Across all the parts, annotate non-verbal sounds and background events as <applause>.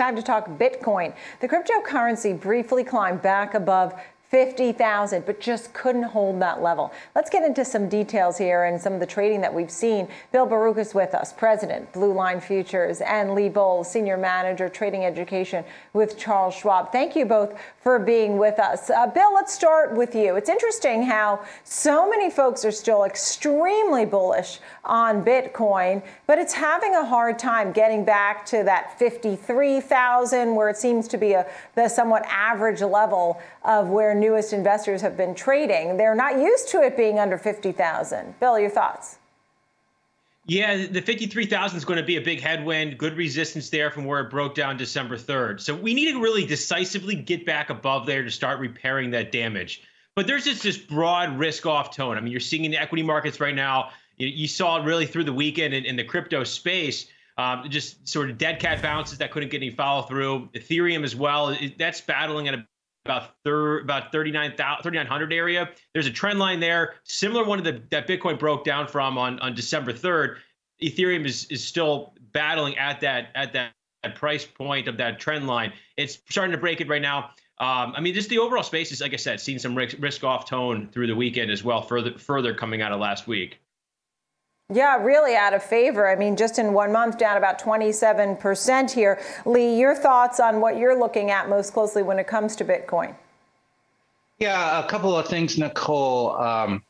time to talk Bitcoin. The cryptocurrency briefly climbed back above 50,000, but just couldn't hold that level. Let's get into some details here and some of the trading that we've seen. Bill Baruch is with us, President, Blue Line Futures, and Lee Bowles, Senior Manager, Trading Education with Charles Schwab. Thank you both for being with us. Uh, Bill, let's start with you. It's interesting how so many folks are still extremely bullish on Bitcoin, but it's having a hard time getting back to that 53,000 where it seems to be a the somewhat average level of where newest investors have been trading. They're not used to it being under 50,000. Bill, your thoughts? Yeah, the 53,000 is going to be a big headwind. Good resistance there from where it broke down December 3rd. So we need to really decisively get back above there to start repairing that damage. But there's just this broad risk off tone. I mean, you're seeing in the equity markets right now. You, saw it really through the weekend in, in the crypto space. Um, just sort of dead cat bounces that couldn't get any follow through. Ethereum as well. That's battling at a about thir- about 3900 area. There's a trend line there, similar one the, that Bitcoin broke down from on, on December 3rd. Ethereum is is still battling at that at that, price point of that trend line. It's starting to break it right now. Um, I mean, just the overall space is, like I said, seeing some risk, risk off tone through the weekend as well, further further coming out of last week. Yeah, really out of favor. I mean, just in one month, down about 27% here. Lee, your thoughts on what you're looking at most closely when it comes to Bitcoin? Yeah, a couple of things, Nicole. Um,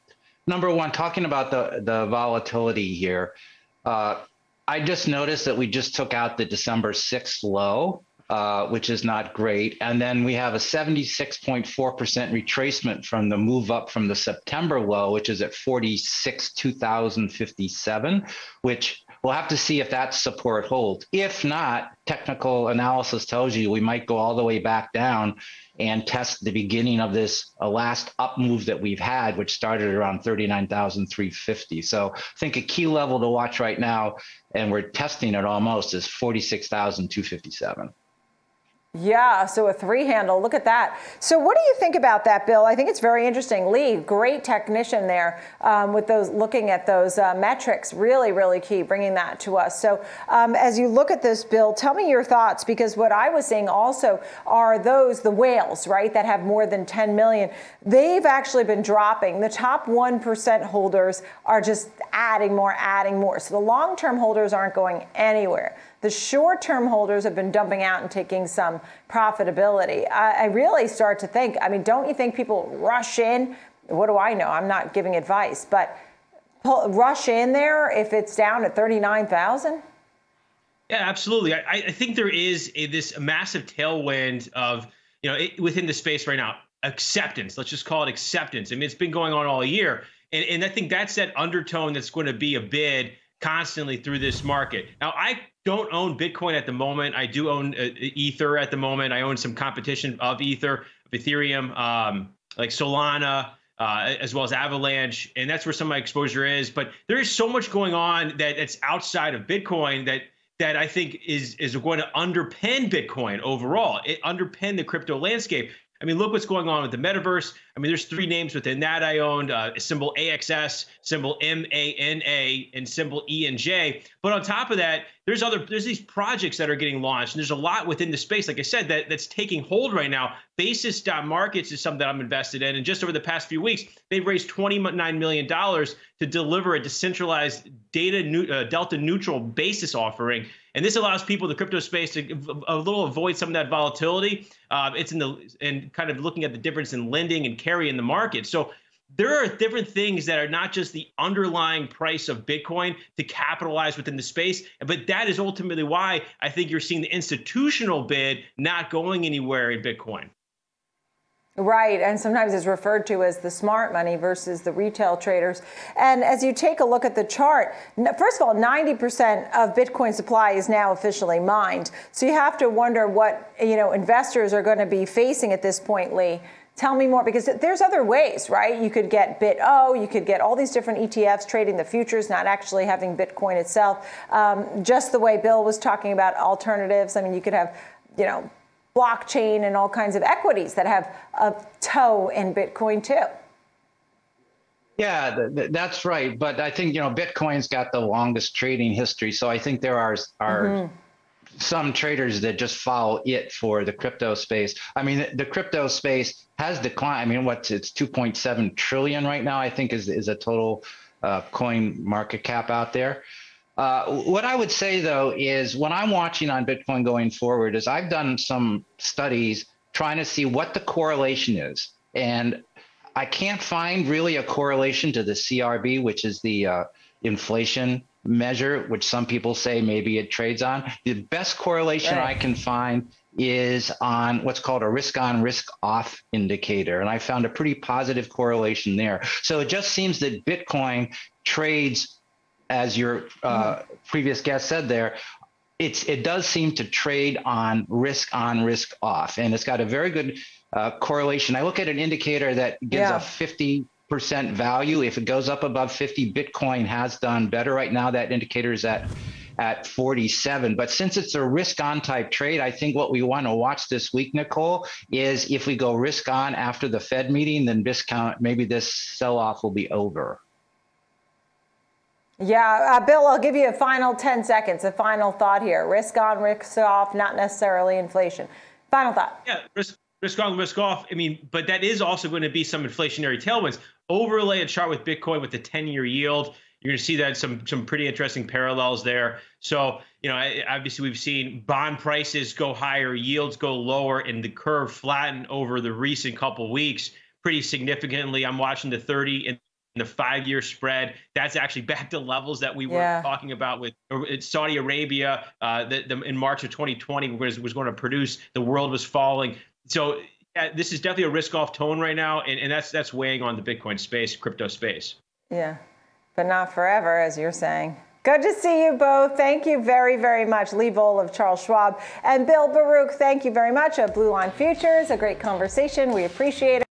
number one, talking about the, the volatility here, uh, I just noticed that we just took out the December 6th low. Uh, which is not great. And then we have a 76.4% retracement from the move up from the September low, which is at 46, 2057, which we'll have to see if that support holds. If not, technical analysis tells you we might go all the way back down and test the beginning of this uh, last up move that we've had, which started around 39,350. So I think a key level to watch right now, and we're testing it almost, is 46,257. Yeah, so a three handle. Look at that. So, what do you think about that, Bill? I think it's very interesting. Lee, great technician there um, with those looking at those uh, metrics. Really, really key, bringing that to us. So, um, as you look at this, Bill, tell me your thoughts because what I was seeing also are those the whales, right, that have more than 10 million. They've actually been dropping. The top one percent holders are just adding more, adding more. So the long term holders aren't going anywhere. The short term holders have been dumping out and taking some profitability. I, I really start to think, I mean, don't you think people rush in? What do I know? I'm not giving advice, but pull, rush in there if it's down at 39,000? Yeah, absolutely. I, I, think there is a, this massive tailwind of, you know, it, within the space right now, acceptance. Let's just call it acceptance. I mean, it's been going on all year. And, and I think that's that undertone that's going to be a bid constantly through this market. Now, I don't own Bitcoin at the moment. I do own uh, Ether at the moment. I own some competition of Ether, of Ethereum, um, like Solana, uh, as well as Avalanche, and that's where some of my exposure is. But there is so much going on that it's outside of Bitcoin that that I think is is going to underpin Bitcoin overall. It underpin the crypto landscape. I mean, look what's going on with the metaverse. I mean, there's three names within that I owned: uh, symbol AXS, symbol MANA, and symbol ENJ. But on top of that, there's other there's these projects that are getting launched, and there's a lot within the space. Like I said, that that's taking hold right now. Basis Markets is something that I'm invested in, and just over the past few weeks, they've raised 29 million dollars to deliver a decentralized data uh, delta neutral basis offering and this allows people in the crypto space to a little avoid some of that volatility. Uh, it's in the and kind of looking at the difference in lending and carry in the market. So there are different things that are not just the underlying price of Bitcoin to capitalize within the space, but that is ultimately why I think you're seeing the institutional bid not going anywhere in Bitcoin. Right, and sometimes it's referred to as the smart money versus the retail traders. And as you take a look at the chart, first of all, 90% of Bitcoin supply is now officially mined. So you have to wonder what, you know, investors are going to be facing at this point, Lee. Tell me more because there's other ways, right? You could get BitO, you could get all these different ETFs trading the futures, not actually having Bitcoin itself. Um, just the way Bill was talking about alternatives. I mean, you could have, you know, blockchain and all kinds of equities that have a toe in Bitcoin too. Yeah, th- th- that's right. But I think you know Bitcoin's got the longest trading history, so I think there are are mm-hmm. Some traders that just follow it for the crypto space. I mean, the, crypto space has declined. I mean, what's it's 2.7 trillion right now. I think is is a total uh, coin market cap out there. Uh, what I would say though is when I'm watching on Bitcoin going forward is I've done some studies trying to see what the correlation is, and I can't find really a correlation to the CRB, which is the uh, inflation measure, which some people say maybe it trades on. The best correlation right. I can find is on what's called a risk on risk off indicator. And I found a pretty positive correlation there. So it just seems that Bitcoin trades, as your uh, mm-hmm. previous guest said there, it's, it does seem to trade on risk on risk off. And it's got a very good uh, correlation. I look at an indicator that gives yeah. a 50 percent value. If it goes up above 50, Bitcoin has done better. Right now, that indicator is at at 47. But since it's a risk on type trade, I think what we want to watch this week, Nicole, is if we go risk on after the Fed meeting, then discount maybe this sell off will be over. Yeah, uh, Bill, I'll give you a final 10 seconds, a final thought here. Risk on, risk off, not necessarily inflation. Final thought. Yeah, risk, risk on, risk off. I mean, but that is also going to be some inflationary tailwinds overlay a chart with Bitcoin with the 10 year yield. You're going to see that some some pretty interesting parallels there. So, you know, obviously we've seen bond prices go higher, yields go lower, and the curve flatten over the recent couple weeks pretty significantly. I'm watching the 30 and the five year spread. That's actually <laughs> back to levels that we were yeah. talking about with Saudi Arabia uh, the, the, in March of 2020 was, was going to produce. The world was falling. So this is definitely a risk off tone right now, and, and that's that's weighing on the Bitcoin space, crypto space. Yeah, but not forever, as you're saying. Good to see you both. Thank you very, very much. Lee Bohl of Charles Schwab and Bill Baruch, thank you very much of Blue Line Futures. A great conversation. We appreciate it.